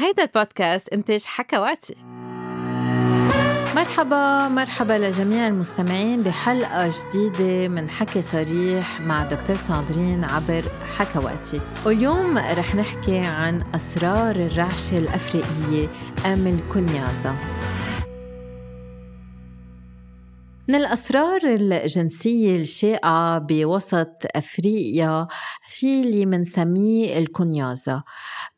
هيدا البودكاست إنتاج حكواتي. مرحبا مرحبا لجميع المستمعين بحلقة جديدة من حكي صريح مع دكتور ساندرين عبر حكواتي. واليوم رح نحكي عن أسرار الرعشة الأفريقية أم الكنيازة من الأسرار الجنسية الشائعة بوسط أفريقيا في اللي منسميه الكنيازة.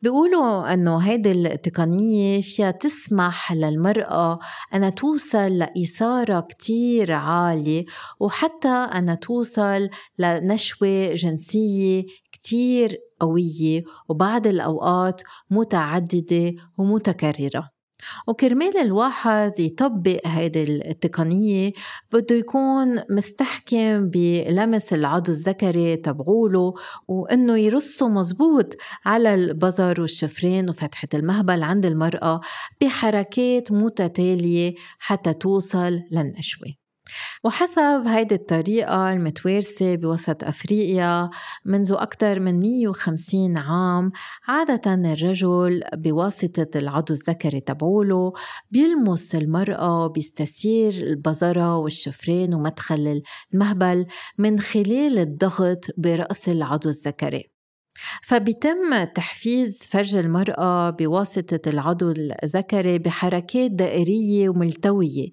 بيقولوا أنه هيدي التقنية فيها تسمح للمرأة أنها توصل لإثارة كتير عالية وحتى أنها توصل لنشوة جنسية كتير قوية وبعض الأوقات متعددة ومتكررة. وكرمال الواحد يطبق هيدي التقنية بده يكون مستحكم بلمس العضو الذكري تبعوله وإنه يرصه مزبوط على البزر والشفرين وفتحة المهبل عند المرأة بحركات متتالية حتى توصل للنشوة. وحسب هيدي الطريقة المتوارثة بوسط أفريقيا منذ أكثر من 150 عام عادة الرجل بواسطة العضو الذكري تبعوله بيلمس المرأة بيستثير البزرة والشفرين ومدخل المهبل من خلال الضغط برأس العضو الذكري. فبيتم تحفيز فرج المرأة بواسطة العضو الذكري بحركات دائرية وملتوية.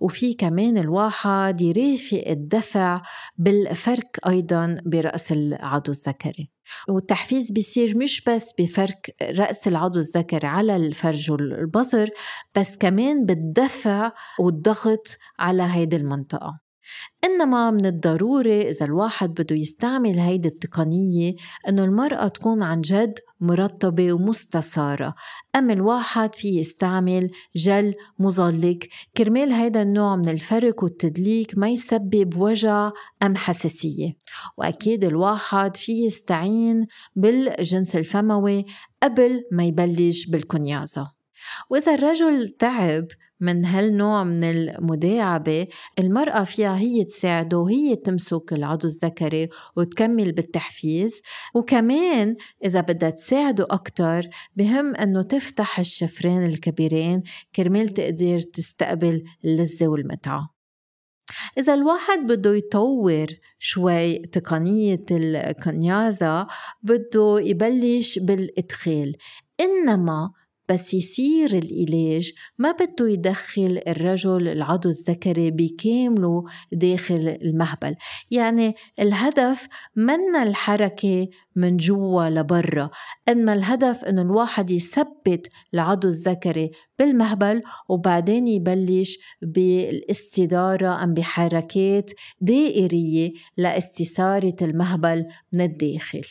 وفي كمان الواحد يرافق الدفع بالفرك أيضا برأس العضو الذكري. والتحفيز بيصير مش بس بفرك رأس العضو الذكري على الفرج والبصر بس كمان بالدفع والضغط على هيدي المنطقة. إنما من الضروري إذا الواحد بده يستعمل هيدي التقنية إنه المرأة تكون عن جد مرطبة ومستسارة أم الواحد في يستعمل جل مظلق. كرمال هيدا النوع من الفرك والتدليك ما يسبب وجع أم حساسية. وأكيد الواحد في يستعين بالجنس الفموي قبل ما يبلش بالكنيازة. وإذا الرجل تعب من هالنوع من المداعبة المرأة فيها هي تساعده وهي تمسك العضو الذكري وتكمل بالتحفيز. وكمان إذا بدها تساعده أكتر بهم أنه تفتح الشفرين الكبيرين كرمال تقدر تستقبل اللذة والمتعة. إذا الواحد بده يطور شوي تقنية الكنيازة بده يبلش بالإدخال. إنما بس يصير العلاج ما بده يدخل الرجل العضو الذكري بكامله داخل المهبل. يعني الهدف من الحركة من جوا لبرا. إنما الهدف إنه الواحد يثبت العضو الذكري بالمهبل وبعدين يبلش بالاستدارة أم بحركات دائرية لإستثارة المهبل من الداخل.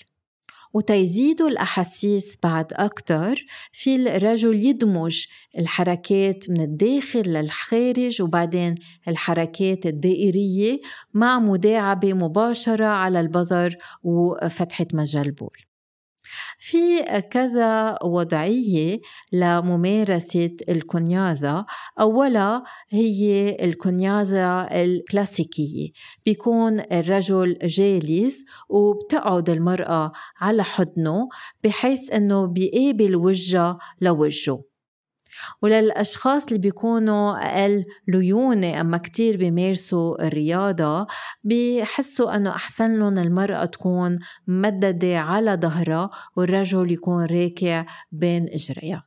وتيزيدوا الأحاسيس بعد أكتر في الرجل يدمج الحركات من الداخل للخارج وبعدين الحركات الدائرية مع مداعبة مباشرة على البظر وفتحة مجال البول. في كذا وضعية لممارسة الكنيازة. أولا هي الكنيازة الكلاسيكية. بيكون الرجل جالس وبتقعد المرأة على حضنه بحيث أنه بيقابل وجهها لوجهه. وللأشخاص اللي بيكونوا أقل ليونة أما كتير بيمارسوا الرياضة بيحسوا أنه أحسن لهم المرأة تكون ممددة على ظهرها والرجل يكون راكع بين إجريها.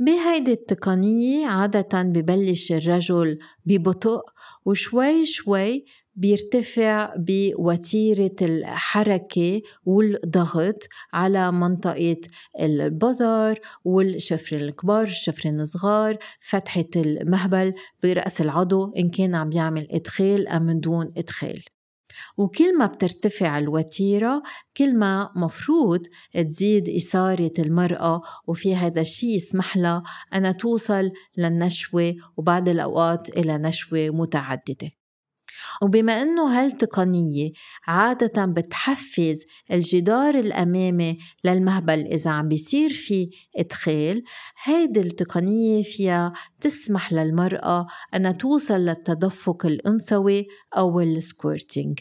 بهيدي التقنية عادة ببلش الرجل ببطء وشوي شوي بيرتفع بوتيرة الحركة والضغط على منطقة البظر والشفرين الكبار الشفرين الصغار فتحة المهبل برأس العضو إن كان عم بيعمل إدخال أم من دون إدخال. وكل ما بترتفع الوتيرة كل ما مفروض تزيد إثارة المرأة وفي هذا الشيء يسمح لها أنها توصل للنشوة وبعد الأوقات إلى نشوة متعددة. وبما أنه هالتقنية عادة بتحفز الجدار الأمامي للمهبل إذا عم بيصير في إدخال هيدي التقنية فيها تسمح للمرأة أنها توصل للتدفق الأنثوي أو ال squirting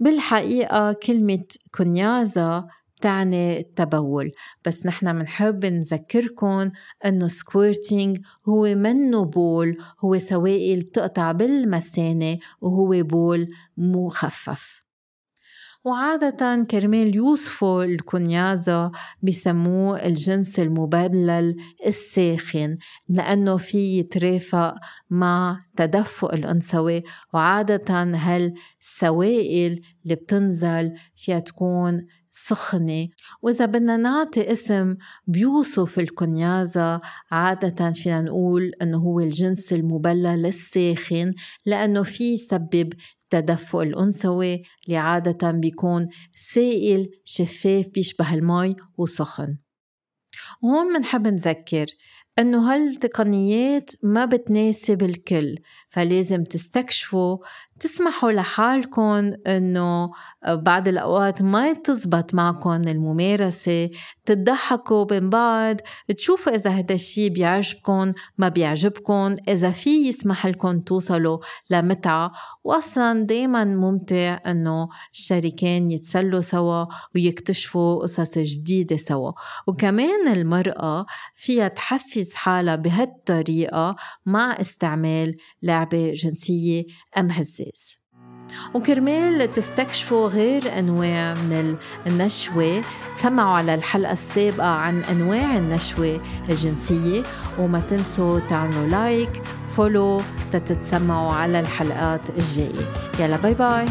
بالحقيقة كلمة كنيازة تعني التبول. بس نحن منحب نذكركم إنه squirting هو منه بول هو سوائل بتقطع بالمثانة وهو بول مخفف. وعادة كرمال يوصفوا الكنيازة بسموه الجنس المبلل الساخن لأنه في يترافق مع تدفق الأنثوي. وعادة هالسوائل اللي بتنزل فيها تكون سخنة. وإذا بدنا نعطي اسم بيوصف الكنيازة عادة فينا نقول أنه هو الجنس المبلل الساخن لأنه في يسبب التدفق الأنثوي اللي عادة بيكون سائل شفاف بيشبه المي وسخن. وهون منحب نذكر إنه هالتقنيات ما بتناسب الكل فلازم تستكشفوا تسمحوا لحالكم إنه بعض الأوقات ما تزبط معكم الممارسة تضحكوا بين بعض تشوفوا إذا هذا الشيء بيعجبكم ما بيعجبكم إذا في يسمح لكم توصلوا لمتعة. واصلا دائما ممتع إنه الشريكين يتسلوا سوا ويكتشفوا قصص جديدة سوا. وكمان المرأة فيها تحفز حالها بهالطريقة مع استعمال لعبة جنسية أم هزه الأساس وكرمال تستكشفوا غير أنواع من النشوة تسمعوا على الحلقة السابقة عن أنواع النشوة الجنسية وما تنسوا تعملوا like follow تتسمعوا على الحلقات الجاية. يلا باي باي